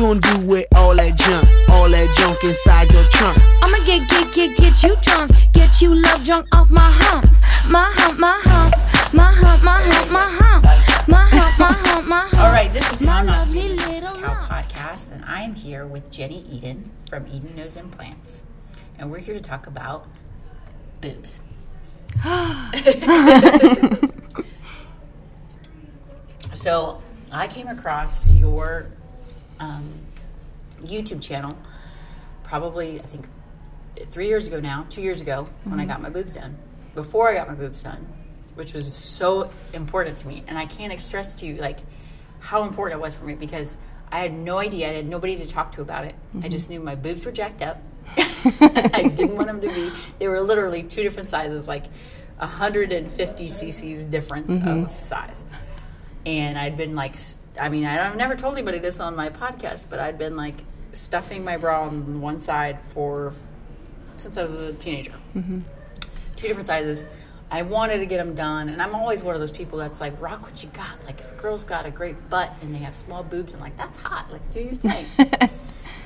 gonna do with all that junk? All that junk inside your trunk? I'ma get, get, get, get you drunk. Get you love drunk off my hump. My hump, my hump. My hump, my hump, my hump. My hump, my hump, my hump. All right, this is My How Not to lovely little Cow podcast, and I am here with Jenny Eden from Eden Knows Implants, and we're here to talk about boobs. so, I came across your um, YouTube channel probably, I think, three years ago now, two years ago, when I mm-hmm. got my boobs done. Before I got my boobs done, which was so important to me, and I can't express to you like how important it was for me because I had no idea. I had nobody to talk to about it. I mm-hmm. just knew my boobs were jacked up. I didn't want them to be. They were literally two different sizes, like 150 cc's difference mm-hmm. of size. And I'd been like, I mean, I- I've never told anybody this on my podcast, but I'd been like stuffing my bra on one side for since I was a teenager. Mm-hmm. Two different sizes. I wanted to get them done, and I'm always one of those people that's like, rock what you got. Like, if a girl's got a great butt and they have small boobs, I'm like, that's hot. Like, do your thing.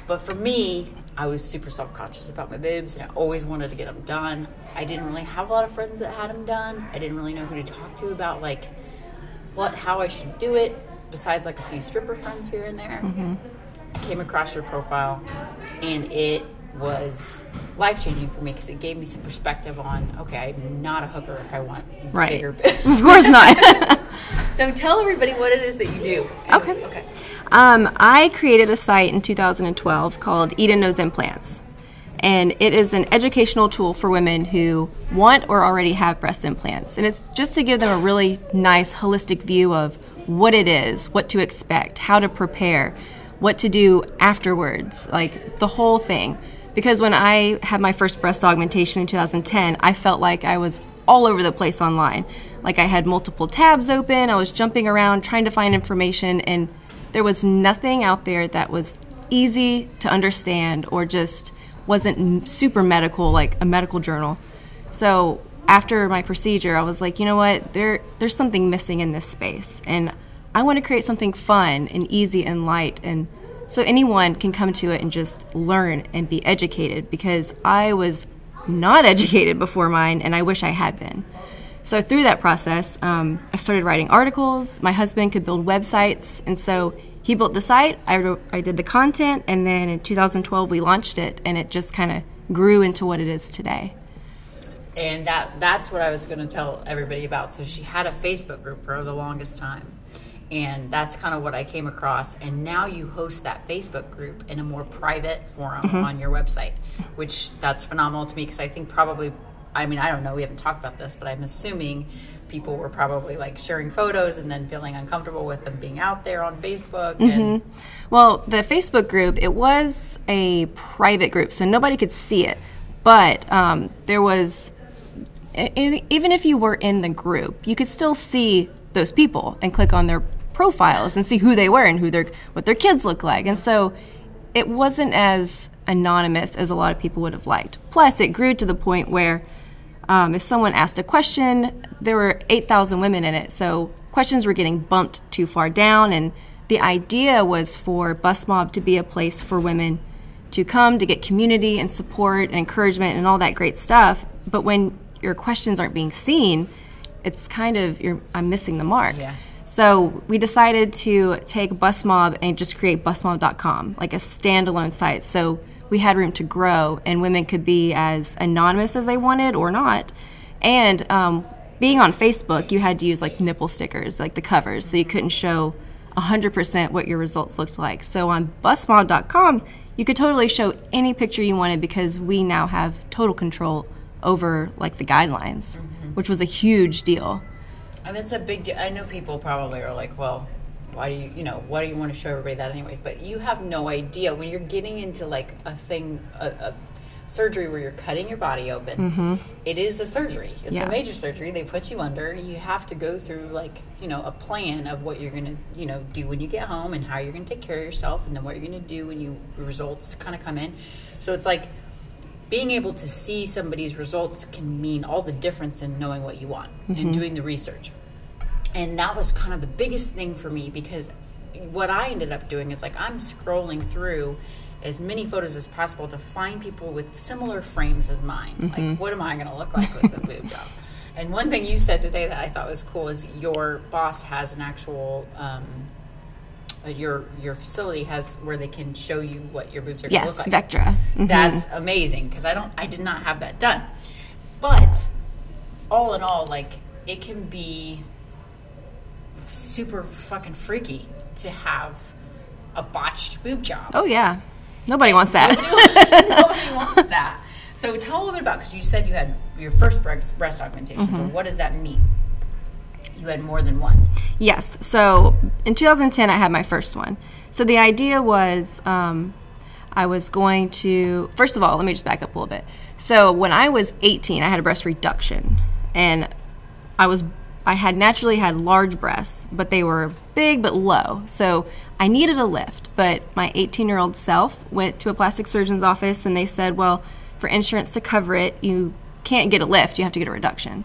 But for me, I was super self conscious about my boobs, and I always wanted to get them done. I didn't really have a lot of friends that had them done. I didn't really know who to talk to about like what, how I should do it. Besides like a few stripper friends here and there, I came across your profile, and it was life changing for me because it gave me some perspective on okay, I'm not a hooker if I want Right. bigger. Of course not. so tell everybody what it is that you do. Okay. Okay. um, I created a site in 2012 called Eden Knows Implants. And it is an educational tool for women who want or already have breast implants. And it's just to give them a really nice, holistic view of what it is, what to expect, how to prepare, what to do afterwards, like the whole thing. Because when I had my first breast augmentation in 2010, I felt like I was all over the place online. Like I had multiple tabs open, I was jumping around trying to find information, and there was nothing out there that was easy to understand or just wasn't super medical, like a medical journal. So after my procedure, I was like, you know what? There, there's something missing in this space, and I want to create something fun and easy and light, and so anyone can come to it and just learn and be educated. Because I was not educated before mine, and I wish I had been. So through that process, um, I started writing articles. My husband could build websites, and so he built the site. I I did the content, and then in 2012 we launched it, and it just kind of grew into what it is today. And that that's what I was going to tell everybody about. So she had a Facebook group for the longest time, and that's kind of what I came across. And now you host that Facebook group in a more private forum on your website, which that's phenomenal to me because I think probably, I mean, I don't know, we haven't talked about this, but I'm assuming people were probably like sharing photos and then feeling uncomfortable with them being out there on Facebook and Well, the Facebook group, it was a private group, so nobody could see it. But um, there was, e- even if you were in the group, you could still see those people and click on their profiles and see who they were and who their what their kids look like. And so it wasn't as anonymous as a lot of people would have liked. Plus, it grew to the point where um, if someone asked a question, there were 8,000 women in it, so questions were getting bumped too far down. And the idea was for Bus Mob to be a place for women to come to get community and support and encouragement and all that great stuff. But when your questions aren't being seen, it's kind of you're, I'm missing the mark. Yeah. So we decided to take Bus Mob and just create busmob.com, like a standalone site. So we had room to grow, and women could be as anonymous as they wanted or not. And um, being on Facebook, you had to use like nipple stickers, like the covers, so you couldn't show 100% what your results looked like. So on busmob.com, you could totally show any picture you wanted because we now have total control over like the guidelines, mm-hmm. which was a huge deal. And it's a big deal. I know people probably are like, well, why do you, you know, why do you want to show everybody that anyway? But you have no idea when you're getting into like a thing, a, a surgery where you're cutting your body open. Mm-hmm. it is a surgery. It's Yes. a major surgery. They put you under. You have to go through like, you know, a plan of what you're going to, you know, do when you get home and how you're going to take care of yourself and then what you're going to do when you results kind of come in. So it's like being able to see somebody's results can mean all the difference in knowing what you want and doing the research. And that was kind of the biggest thing for me because what I ended up doing is like I'm scrolling through as many photos as possible to find people with similar frames as mine. Mm-hmm. Like, what am I going to look like with a boob job? And one thing you said today that I thought was cool is your boss has an actual. Um, your your facility has where they can show you what your boobs are going to Yes, look like. Vectra. Mhm. That's amazing because I don't I did not have that done. But all in all, like it can be super fucking freaky to have a botched boob job. Oh yeah, nobody wants that. Nobody wants that. So tell a little bit about because you said you had your first breast, breast augmentation. Mm-hmm. So what does that mean? You had more than one. Yes. So in 2010, I had my first one. So the idea was um, I was going to, first of all, let me just back up a little bit. So when I was 18, I had a breast reduction. And I was, I had naturally had large breasts, but they were big but low. So I needed a lift. But my 18 year old self went to a plastic surgeon's office and they said, well, for insurance to cover it, you can't get a lift, you have to get a reduction.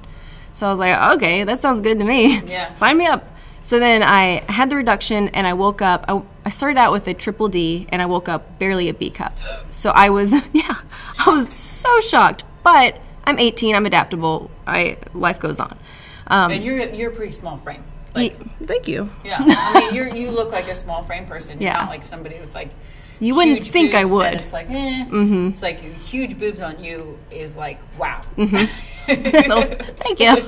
So I was like, okay, that sounds good to me. Yeah. Sign me up. So then I had the reduction and I woke up. I, I started out with a triple D and I woke up barely a B cup. So I was, yeah, I was so shocked. But I'm 18, I'm adaptable. I Life goes on. Um, And you're you're a pretty small frame. Like, y- thank you. yeah, I mean, you you look like a small frame person. You're Yeah. not like somebody with like. You wouldn't huge think I would. It's like, eh. It's like huge boobs on you is like, wow. No, thank you.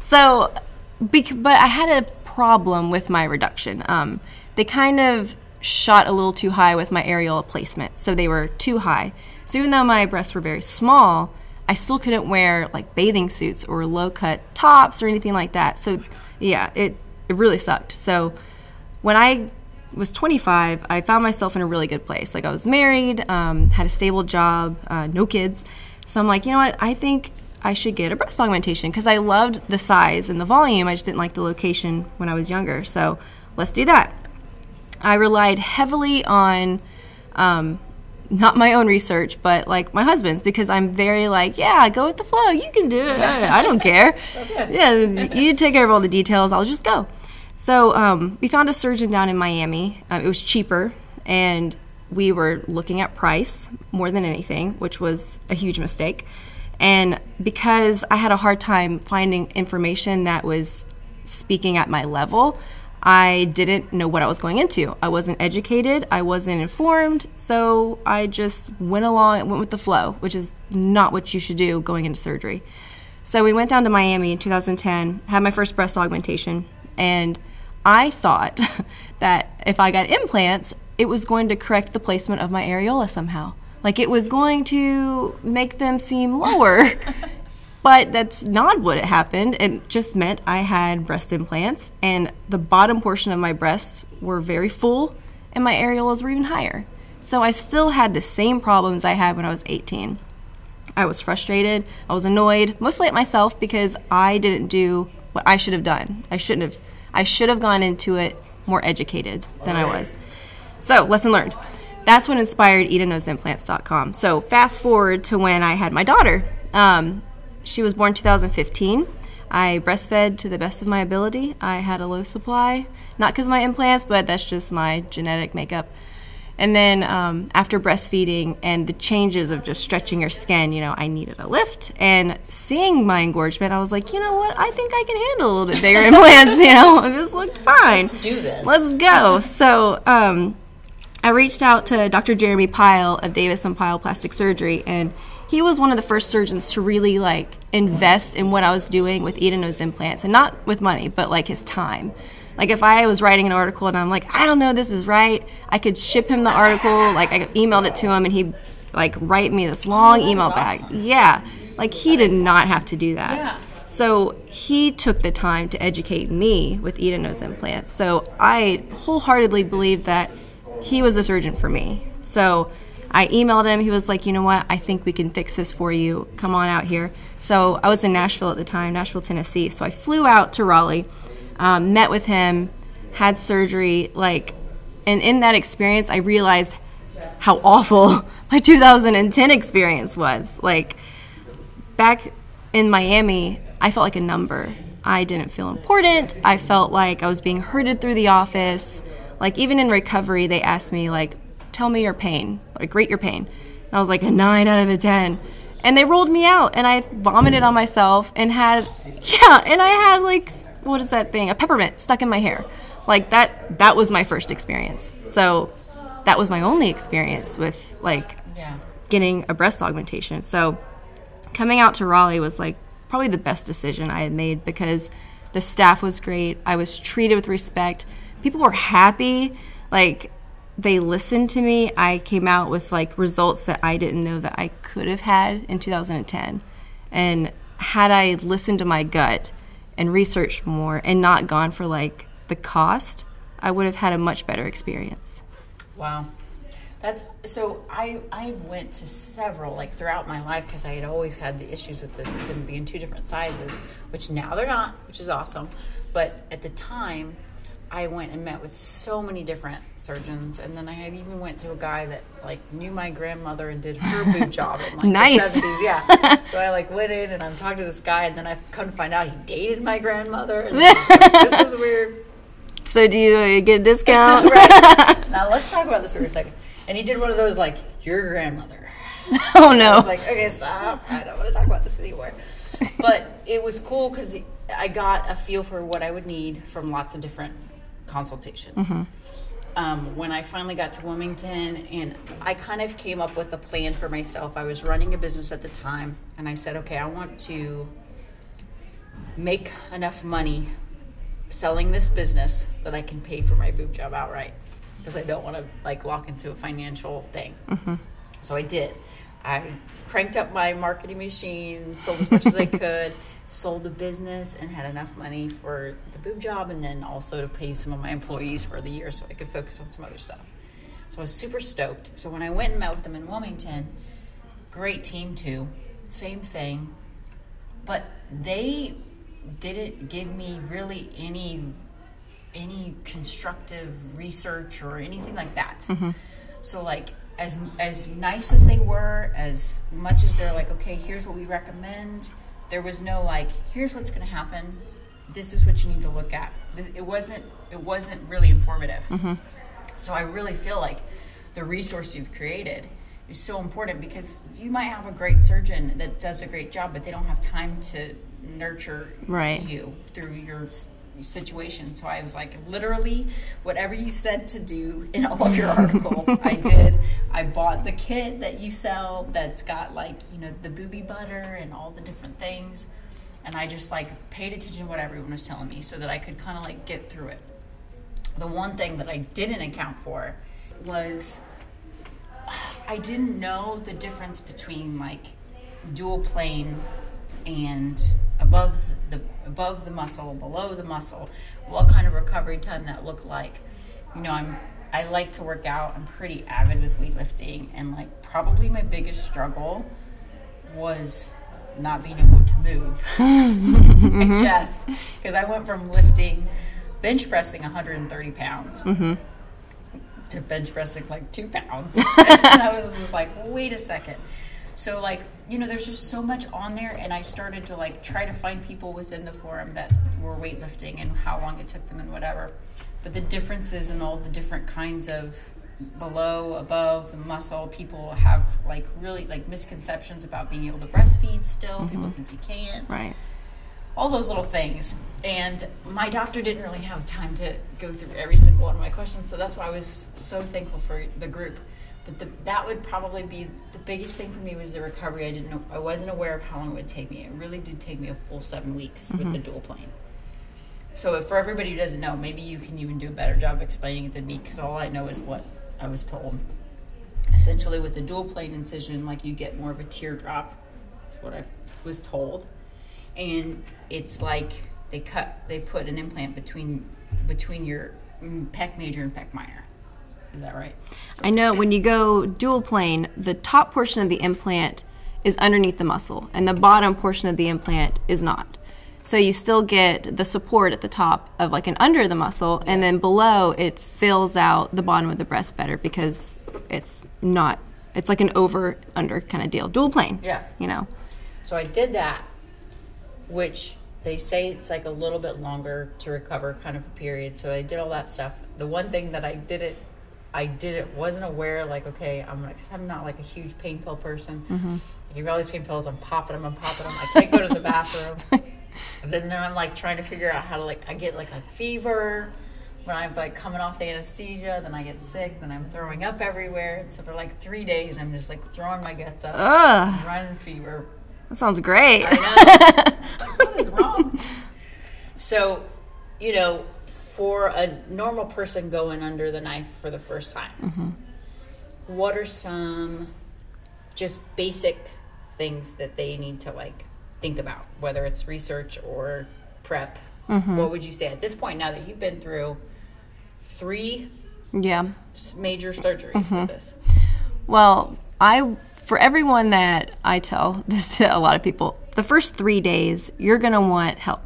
so, bec- but I had a problem with my reduction. Um, they kind of shot a little too high with my areola placement, so they were too high. So even though my breasts were very small, I still couldn't wear like bathing suits or low cut tops or anything like that. So, yeah, it it really sucked. So, when I was 25, I found myself in a really good place. Like I was married, um, had a stable job, uh, no kids. So I'm like, you know what? I think I should get a breast augmentation because I loved the size and the volume. I just didn't like the location when I was younger. So let's do that. I relied heavily on um, not my own research, but like my husband's because I'm very like, yeah, go with the flow. You can do it. I, don't care. Yeah, you take care of all the details. I'll just go. So um, we found a surgeon down in Miami. Uh, it was cheaper, and we were looking at price more than anything, which was a huge mistake. And because I had a hard time finding information that was speaking at my level, I didn't know what I was going into. I wasn't educated, I wasn't informed, so I just went along, went with the flow, which is not what you should do going into surgery. So we went down to Miami in 2010, had my first breast augmentation, and I thought that if I got implants, it was going to correct the placement of my areola somehow. Like it was going to make them seem lower. but that's not what it happened. It just meant I had breast implants, and the bottom portion of my breasts were very full, and my areolas were even higher. So I still had the same problems I had when I was 18. I was frustrated. I was annoyed, mostly at myself because I didn't do what I should have done. I shouldn't have. I should have gone into it more educated than I was. So, lesson learned. That's what inspired EdenKnowsImplants.com. So, fast forward to when I had my daughter. Um, she was born 2015. I breastfed to the best of my ability. I had a low supply, not because of my implants, but that's just my genetic makeup. And then um, after breastfeeding and the changes of just stretching your skin, you know, I needed a lift. And seeing my engorgement, I was like, you know what? I think I can handle a little bit bigger implants. You know, this looked fine. Let's do this. Let's go. So um, I reached out to Dr. Jeremy Pyle of Davis and Pyle Plastic Surgery, and he was one of the first surgeons to really like invest in what I was doing with Eden Knows implants, and not with money, but like his time. Like if I was writing an article and I'm like, I don't know, this is right, I could ship him the article. Like I emailed it to him, and he'd like write me this long email back. Yeah, like he did not have to do that. Yeah. So he took the time to educate me with Eden Knows implants. So I wholeheartedly believe that he was a surgeon for me. So I emailed him. He was like, you know what? I think we can fix this for you. Come on out here. So I was in Nashville at the time, Nashville, Tennessee. So I flew out to Raleigh, um, met with him, had surgery. Like, and in that experience, I realized how awful my 2010 experience was. Like, back in Miami, I felt like a number. I didn't feel important. I felt like I was being herded through the office. Like even in recovery, they asked me like, "Tell me your pain, like rate your pain." And I was like a nine out of a ten, and they rolled me out, and I vomited on myself and had, yeah, and I had like what is that thing? A peppermint stuck in my hair. Like that. That was my first experience. So that was my only experience with like Yeah. getting a breast augmentation. So coming out to Raleigh was like probably the best decision I had made because the staff was great. I was treated with respect. People were happy. Like they listened to me. I came out with like results that I didn't know that I could have had in 2010. And had I listened to my gut and researched more and not gone for like the cost, I would have had a much better experience. Wow. That's so. I I went to several like throughout my life because I had always had the issues with the, them being two different sizes, which now they're not, which is awesome. But at the time, I went and met with so many different surgeons, and then I had even went to a guy that like knew my grandmother and did her boob job in like Nice. the seventies. Yeah. so I like went in and I'm talking to this guy, and then I come to find out he dated my grandmother. And this is weird. So do you uh, get a discount? right. Now let's talk about this for a second. And he did one of those like your grandmother. oh I no. was like, okay, stop. I don't want to talk about this anymore. But it was cool because I got a feel for what I would need from lots of different consultations. Um, when I finally got to Wilmington, and I kind of came up with a plan for myself. I was running a business at the time, and I said, okay, I want to make enough money selling this business that I can pay for my boob job outright because I don't want to like lock into a financial thing. So I did. I cranked up my marketing machine, sold as much as I could, sold the business, and had enough money for the boob job and then also to pay some of my employees for the year so I could focus on some other stuff. So I was super stoked. So when I went and met with them in Wilmington, great team too, same thing, but they didn't give me really any any constructive research or anything like that. Mm-hmm. So like as as nice as they were, as much as they're like, okay, here's what we recommend. There was no like, here's what's going to happen. This is what you need to look at. This, it wasn't it wasn't really informative. Mm-hmm. So I really feel like the resource you've created is so important because you might have a great surgeon that does a great job, but they don't have time to nurture Right. you through your situation. So I was like, literally, whatever you said to do in all of your articles, I did. I bought the kit that you sell that's got like, you know, the booby butter and all the different things. And I just like paid attention to what everyone was telling me so that I could kind of like get through it the one thing that I didn't account for was I didn't know the difference between like dual plane and above the above the muscle, below the muscle, what kind of recovery time that looked like. You know, I'm I like to work out. I'm pretty avid with weightlifting and like probably my biggest struggle was not being able to move mm-hmm. my chest because I went from lifting bench pressing 130 pounds mm-hmm. to bench pressing like two pounds. and I was just like, wait a second. So like, you know, there's just so much on there and I started to like try to find people within the forum that were weightlifting and how long it took them and whatever. But the differences in all the different kinds of below, above the muscle, people have like really like misconceptions about being able to breastfeed still. Mm-hmm. People think you can't Right. all those little things. And my doctor didn't really have time to go through every single one of my questions, so that's why I was so thankful for the group. But the, that would probably be the biggest thing for me was the recovery. I didn't I wasn't aware of how long it would take me. It really did take me a full seven weeks with the dual plane. So if, for everybody who doesn't know, maybe you can even do a better job explaining it than me, because all I know is what I was told. Essentially, with the dual plane incision, like you get more of a teardrop. Is what I was told and it's like they cut they put an implant between between your mm, pec major and pec minor is that right I know when you go dual plane, the top portion of the implant is underneath the muscle, and the bottom portion of the implant is not. So you still get the support at the top of like an under the muscle, and then below it fills out the bottom of the breast better because it's not. It's like an over under kind of deal. Dual plane. Yeah. You know. so i did that which they say it's like a little bit longer to recover, kind of a period. So I did all that stuff. The one thing that I did it, I did it wasn't aware. Like, okay, I'm like, i I'm not like a huge pain pill person. Mm-hmm. I give all these pain pills. I'm popping them. I'm popping them. I can't go to the bathroom. And then, then I'm like trying to figure out how to like I get like a fever when I'm like coming off the anesthesia, then I get sick, then I'm throwing up everywhere. So for like three days I'm just like throwing my guts up, Ugh, running fever. that sounds great. I know. like, what is wrong? So, you know, for a normal person going under the knife for the first time, mm-hmm. what are some just basic things that they need to like think about, whether it's research or prep? Mm-hmm. What would you say at this point now that you've been through three Yeah. major surgeries with mm-hmm. this? Well, I for everyone that I tell this to a lot of people, the first three days you're gonna want help.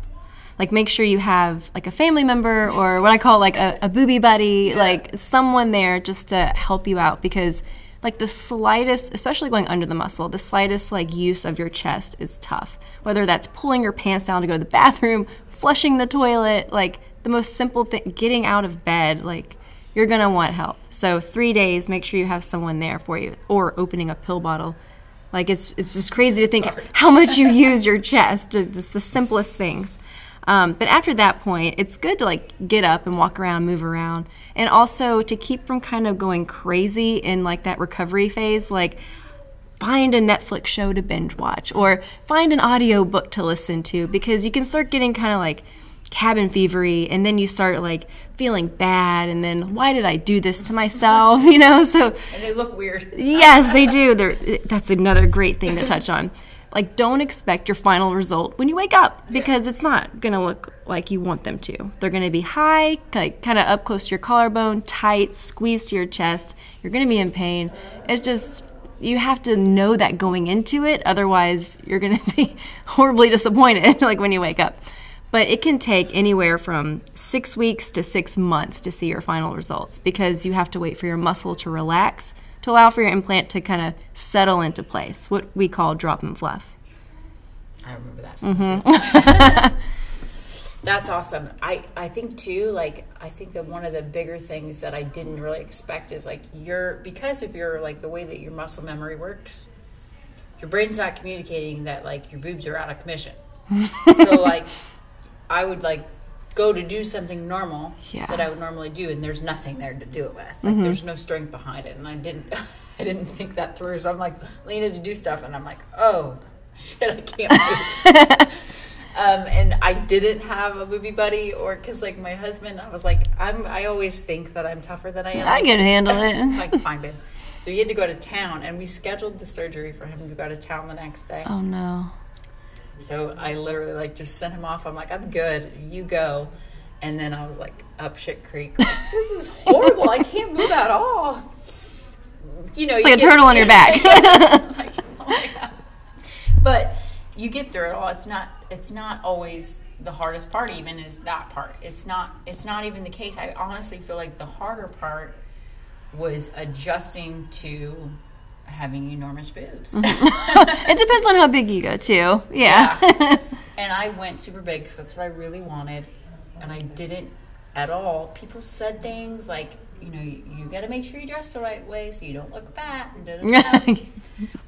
Like make sure you have like a family member or what I call like a, a booby buddy, like someone there just to help you out because like the slightest, especially going under the muscle, the slightest like use of your chest is tough. Whether that's pulling your pants down to go to the bathroom, flushing the toilet, like the most simple thing, getting out of bed, like you're gonna want help. So three days, make sure you have someone there for you, or opening a pill bottle. Like it's it's just crazy to think how much you use your chest. It's the simplest things. Um, but after that point, it's good to like get up and walk around, move around, and also to keep from kind of going crazy in like that recovery phase. Like find a Netflix show to binge watch or find an audio book to listen to because you can start getting kind of like cabin fevery and then you start like feeling bad and then why did I do this to myself you know so And they look weird. yes they do They're, that's another great thing to touch on like don't expect your final result when you wake up because it's not going to look like you want them to. They're going to be high like kind of up close to your collarbone tight squeezed to your chest. You're going to be in pain. It's just you have to know that going into it otherwise you're going to be horribly disappointed like when you wake up. But it can take anywhere from six weeks to six months to see your final results because you have to wait for your muscle to relax to allow for your implant to kind of settle into place, what we call drop and fluff. I remember that. Mm-hmm. That's awesome. I, I think too, like I think that one of the bigger things that I didn't really expect is like your because of your like the way that your muscle memory works, your brain's not communicating that like your boobs are out of commission. so like I would like go to do something normal Yeah. that I would normally do and there's nothing there to do it with. Like there's no strength behind it and I didn't I didn't think that through. So I'm like leaning to do stuff and I'm like, oh shit, I can't. Um, and I didn't have a booby buddy, or because like my husband, I was like, I'm. I always think that I'm tougher than I am. I can handle it. like fine, babe. So he had to go to town, and we scheduled the surgery for him to go to town the next day. oh no. So I literally like just sent him off. I'm like, I'm good. You go. And then I was like, up shit creek. Like, this is horrible. I can't move at all. You know, It's like a turtle on your back. like, oh my god. But you get through it all. It's not. It's not always the hardest part. Even is that part. It's not. It's not even the case. I honestly feel like the harder part was adjusting to having enormous boobs. Mm-hmm. It depends on how big you go too. Yeah. and I went super big because that's what I really wanted, and I didn't at all. People said things like, you know, you, you got to make sure you dress the right way so you don't look fat. And da, da, da.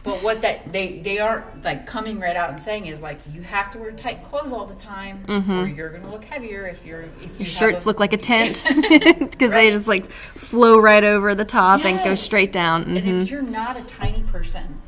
But what that they they aren't like coming right out and saying is like you have to wear tight clothes all the time, or you're gonna look heavier if you're if you have Shirts a- look like a tent because they just like flow right over the top and go straight down. And Mhm. if you're not a tiny person,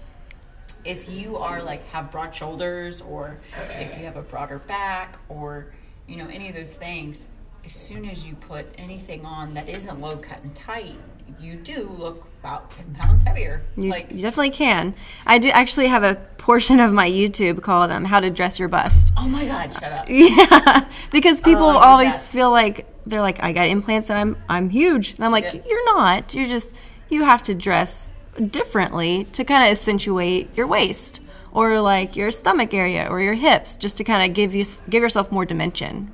if you are like have broad shoulders or if you have a broader back or you know any of those things, as soon as you put anything on that isn't low cut and tight, you do look about ten pounds heavier. You, like you definitely can. I do actually have a portion of my YouTube called um, "How to Dress Your Bust." oh my god, shut up. Yeah, because people Oh, always that. feel like they're like, I got implants and I'm I'm huge, and I'm like, Yeah. you're not. You're just you have to dress differently to kind of accentuate your waist or like your stomach area or your hips, just to kind of give you give yourself more dimension.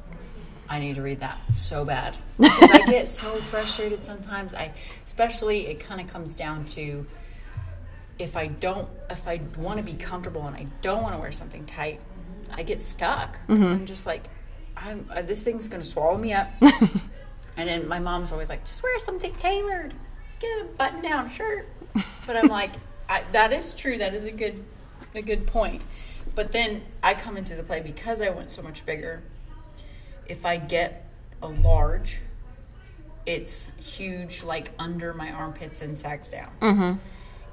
I need to read that so bad I get so frustrated sometimes. I, especially, it kind of comes down to if I don't, if I want to be comfortable and I don't want to wear something tight, I get stuck because I'm just like, I'm uh, this thing's gonna swallow me up. and then my mom's always like, just wear something tailored, get a button down shirt. But I'm like, I, that is true. That is a good a good point. But then I come into the play because I went so much bigger. If I get a large, it's huge, like under my armpits and sags down. Mm-hmm.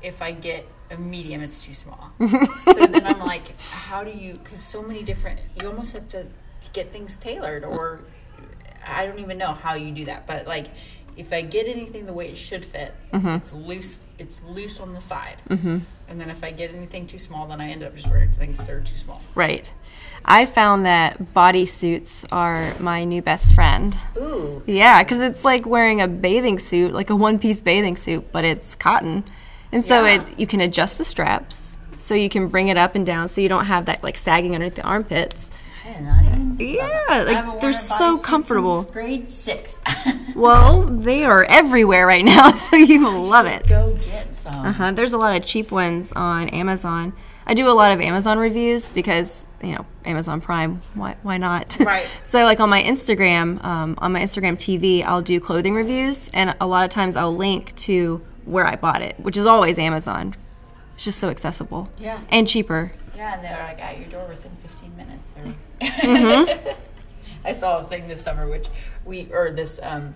If I get a medium, it's too small. so then I'm like, how do you? Because so many different, you almost have to get things tailored, or I don't even know how you do that. But like, if I get anything the way it should fit, it's loose. It's loose on the side. Mm-hmm. And then if I get anything too small, then I end up just wearing things that are too small. Right. I found that bodysuits are my new best friend. Ooh, Yeah, because it's like wearing a bathing suit, like a one piece bathing suit, but it's cotton. And so Yeah. it you can adjust the straps so you can bring it up and down so you don't have that like sagging underneath the armpits. I did not. Yeah, like they're so comfortable. Grade six. Well, they are everywhere right now, so you will love it. Go get some. Uh-huh. There's a lot of cheap ones on Amazon. I do a lot of Amazon reviews because you know Amazon Prime. Why why not? Right. so like on my Instagram, um, on my Instagram TV, I'll do clothing reviews, and a lot of times I'll link to where I bought it, which is always Amazon. It's just so accessible. Yeah. And cheaper. Yeah, and they're like at your door within 15 minutes. They're- Mm-hmm. I saw a thing this summer, which we or this um,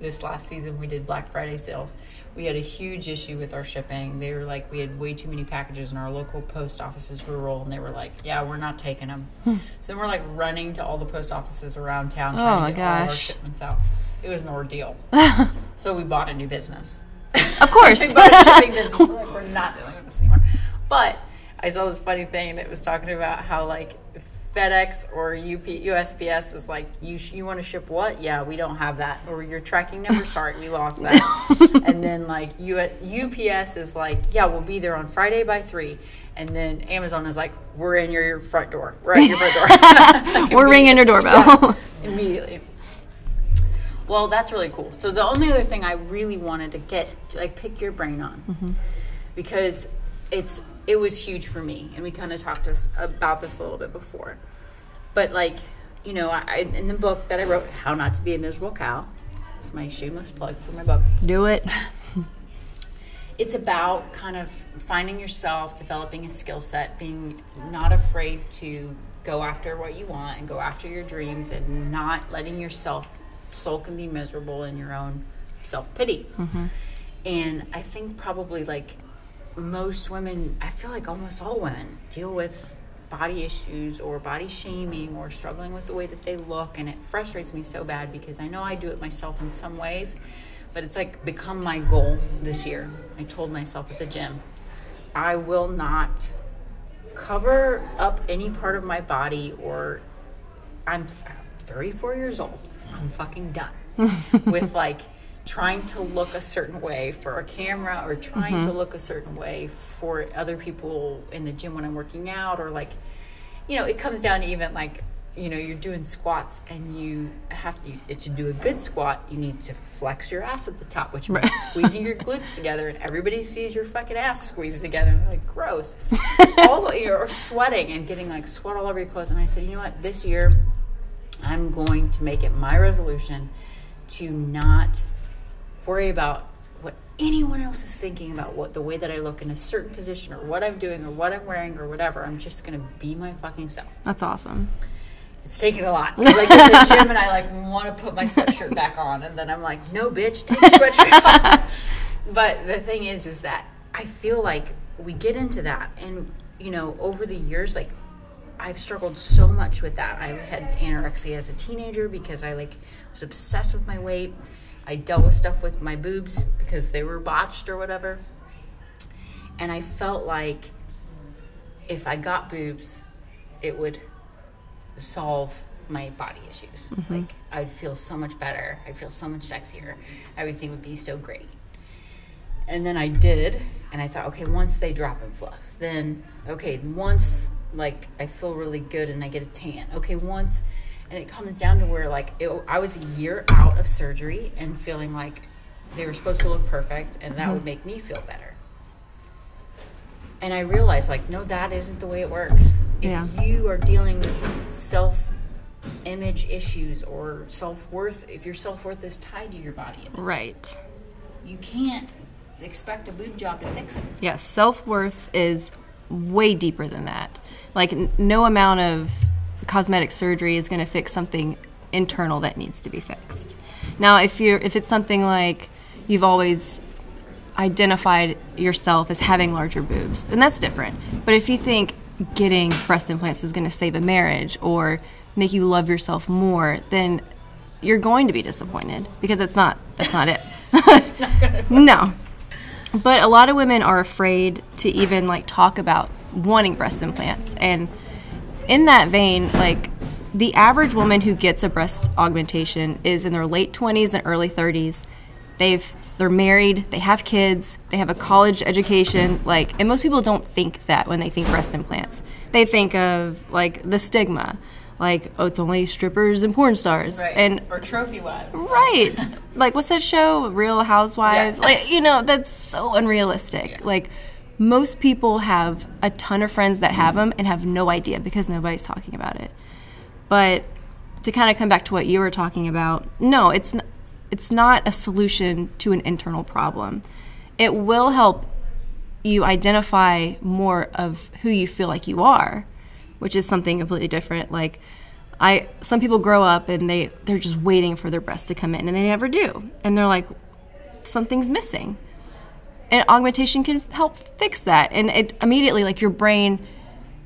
this last season we did Black Friday sales. We had a huge issue with our shipping. They were like, we had way too many packages, and our local post offices were rural, and they were like, "Yeah, we're not taking them." so then we're like running to all the post offices around town Oh, trying my to get all our gosh. shipments out. It was an ordeal. so we bought a new business. Of course. We bought a shipping business. We're like, we're not doing this anymore. But I saw this funny thing, and it was talking about how like FedEx or UP, USPS is like, you sh- you want to ship what? Yeah, we don't have that. Or your tracking number? Sorry, we lost that. and then like U- UPS is like, yeah, we'll be there on Friday by three. And then Amazon is like, we're in your, front door. We're at your front door. We're ringing your doorbell. yeah, immediately. Well, that's really cool. So the only other thing I really wanted to get, to, like, pick your brain on, mm-hmm. because it's it was huge for me, and we kind of talked us about this a little bit before. But like, you know, I, in the book that I wrote, "How Not to Be a Miserable Cow," it's my shameless plug for my book do it. it's about kind of finding yourself, developing a skill set, being not afraid to go after what you want and go after your dreams and not letting yourself sulk and be miserable in your own self pity. Mm-hmm. And I think probably like most women, I feel like almost all women deal with body issues or body shaming or struggling with the way that they look. And it frustrates me so bad because I know I do it myself in some ways, but it's like become my goal this year. I told myself at the gym, I will not cover up any part of my body or I'm 34 years old. I'm fucking done with like trying to look a certain way for a camera or trying to mm-hmm. look a certain way for other people in the gym when I'm working out or like you know, it comes down to even like you know, you're doing squats and you have to to do a good squat, you need to flex your ass at the top, which means squeezing your glutes together and everybody sees your fucking ass squeezed together and they're like gross. all the, you're sweating and getting like sweat all over your clothes and I said, "You know what? This year I'm going to make it my resolution to not worry about what anyone else is thinking about what the way that I look in a certain position or what I'm doing or what I'm wearing or whatever. I'm just gonna be my fucking self. That's awesome. It's taking a lot. Like get the gym and I like want to put my sweatshirt back on, and then I'm like, no, bitch, take the sweatshirt off. But the thing is, is that I feel like we get into that, and you know, over the years, like I've struggled so much with that. I had anorexia as a teenager because I like was obsessed with my weight. I dealt with stuff with my boobs because they were botched or whatever. And I felt like if I got boobs, it would solve my body issues. Mm-hmm. Like I'd feel so much better. I'd feel so much sexier. Everything would be so great. And then I did, and I thought, okay, once they drop in fluff, then okay, once like I feel really good and I get a tan. Okay, once, and it comes down to where like it, I was a year out of surgery and feeling like they were supposed to look perfect, and that would mm-hmm. make me feel better. and I realized like, no, that isn't the way it works. If Yeah. you are dealing with self image issues or self worth, if your self worth is tied to your body image, Right. you can't expect a boob job to fix it. Yes, self worth is way deeper than that. Like, n- no amount of cosmetic surgery is going to fix something internal that needs to be fixed. Now, if you're if it's something like you've always identified yourself as having larger boobs, then that's different. But if you think getting breast implants is going to save a marriage or make you love yourself more, then you're going to be disappointed because it's not that's not it. It's not good. no. But a lot of women are afraid to even like talk about wanting breast implants. And in that vein, like the average woman who gets a breast augmentation is in their late 20s and early 30s. They've they're married, they have kids, they have a college education, like and most people don't think that when they think breast implants. They think of like the stigma, like oh it's only strippers and porn stars. And or trophy wives. Right. like what's that show? Real Housewives. Yeah. Like you know, that's so unrealistic. Like most people have a ton of friends that have them and have no idea because nobody's talking about it. But to kind of come back to what you were talking about, no, it's n- it's not a solution to an internal problem. It will help you identify more of who you feel like you are, which is something completely different. Like I some people grow up and they they're just waiting for their breasts to come in and they never do. And they're like something's missing. And augmentation can help fix that. And it immediately like your brain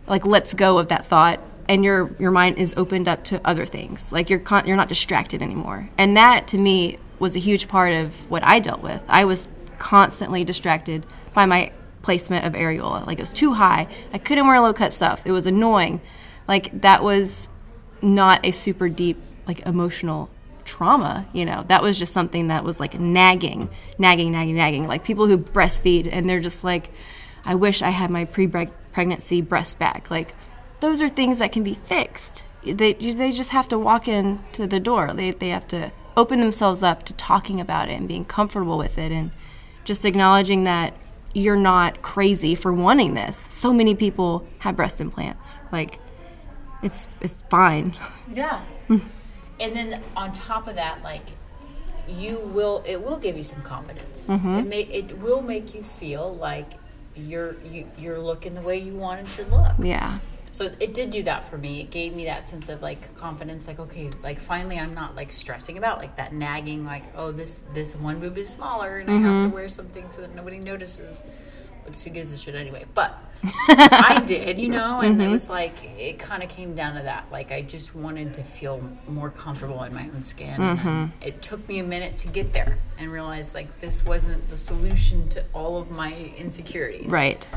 like lets go of that thought and your your mind is opened up to other things. Like you're con- you're not distracted anymore. And that to me was a huge part of what I dealt with. I was constantly distracted by my placement of areola. Like it was too high. I couldn't wear low cut stuff. It was annoying. Like that was not a super deep like emotional trauma, you know. That was just something that was like nagging, nagging, nagging, nagging. Like people who breastfeed and they're just like I wish I had my pre-pregnancy breast back. Like those are things that can be fixed. They they just have to walk into the door. They they have to open themselves up to talking about it and being comfortable with it and just acknowledging that you're not crazy for wanting this. So many people have breast implants. Like it's it's fine. Yeah. Mm. And then on top of that, like you will, it will give you some confidence. Mm-hmm. It may, it will make you feel like you're you, you're looking the way you want and should look. Yeah. So it did do that for me. It gave me that sense of like confidence, like okay, like finally I'm not like stressing about like that nagging, like oh this this one boob is smaller and I have to mm-hmm. wear something so that nobody notices. Who gives a shit anyway? But I did, you know, and it mm-hmm. was like it kind of came down to that. Like I just wanted to feel more comfortable in my own skin. And it took me a minute to get there and realize like this wasn't the solution to all of my insecurities Right.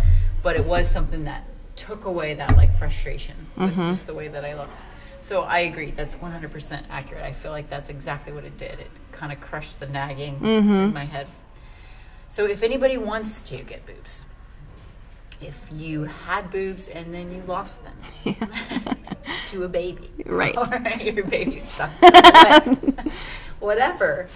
but it was something that took away that like frustration with mm-hmm. just the way that I looked. So I agree. That's 100% accurate. I feel like that's exactly what it did. It kind of crushed the nagging in my head. So if anybody wants to get boobs, if you had boobs and then you lost them to a baby, Right. or your baby stuck, whatever.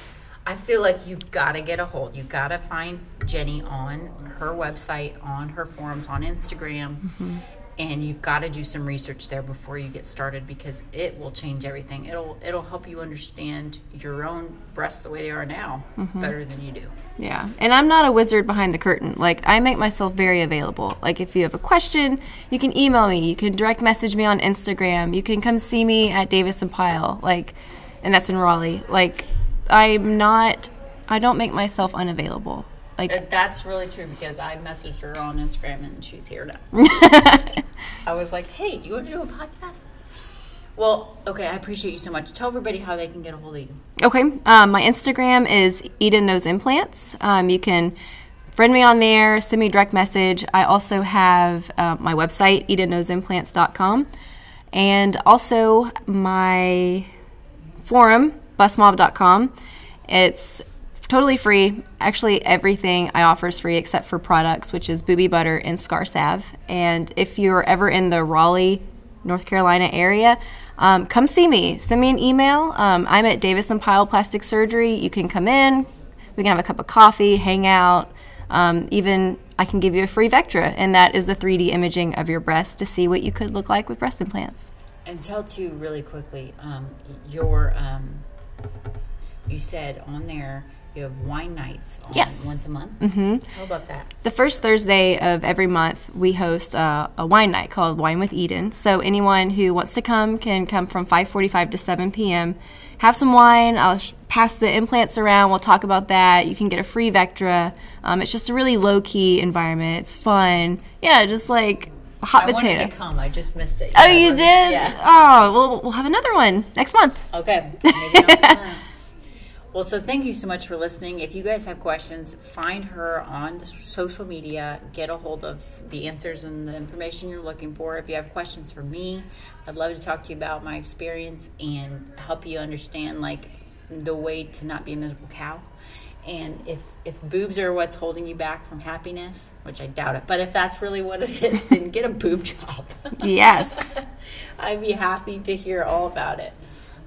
I feel like you've got to get a hold. You've got to find Jenny on her website, on her forums, on Instagram, mm-hmm. And you've got to do some research there before you get started because it will change everything. It'll it'll help you understand your own breasts the way they are now mm-hmm. better than you do. Yeah. And I'm not a wizard behind the curtain. Like, I make myself very available. Like, if you have a question, you can email me. You can direct message me on Instagram. You can come see me at Davis and Pyle. Like, and that's in Raleigh. Like, I'm not, I don't make myself unavailable. Like, Uh, That's really true because I messaged her on Instagram and she's here now. I was like, hey, do you want to do a podcast? Well, okay, I appreciate you so much. Tell everybody how they can get a hold of you. Okay. Um, my Instagram is Eden Knows Implants. Um, you can friend me on there, send me a direct message. I also have uh, my website, EdenKnowsImplants.com, and also my forum, busmob.com. It's totally free. Actually, everything I offer is free except for products, which is booby butter and scar salve. And if you're ever in the Raleigh, North Carolina area, um, come see me. Send me an email. Um, I'm at Davis and Pyle Plastic Surgery. You can come in. We can have a cup of coffee, hang out. Um, even I can give you a free Vectra, and that is the 3D imaging of your breast to see what you could look like with breast implants. And tell too really quickly, um, your um, you said on there you have wine nights on Yes. once a month. Mm-hmm. Tell about that. The first Thursday of every month, we host uh, a wine night called Wine with Eden. So anyone who wants to come can come from 5:45 to 7 p.m. Have some wine. I'll sh- pass the implants around. We'll talk about that. You can get a free Vectra. Um, it's just a really low key environment. It's fun. Yeah, just like a hot I potato. wanted to come. I just missed it. Oh, you did? Yeah. Oh, well, we'll have another one next month. Okay. Well, so thank you so much for listening. If you guys have questions, find her on the social media. Get a hold of the answers and the information you're looking for. If you have questions for me, I'd love to talk to you about my experience and help you understand like the way to not be a miserable cow. And if if boobs are what's holding you back from happiness, which I doubt it, but if that's really what it is, then get a boob job. Yes. I'd be happy to hear all about it.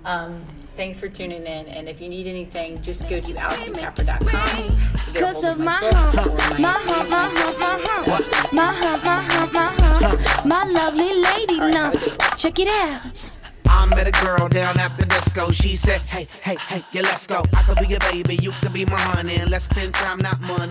Um, thanks for tuning in. And if you need anything, just go to AllisonCapper.com. to get a hold Cause of my book hump, my hump, my hump, my hump, my hump, my hump, my hump, my lovely lady All right, lumps. Check it out. I met a girl down at the disco. She said, Hey, hey, hey, yeah, let's go. I could be your baby, you could be my honey, and let's spend time, not money.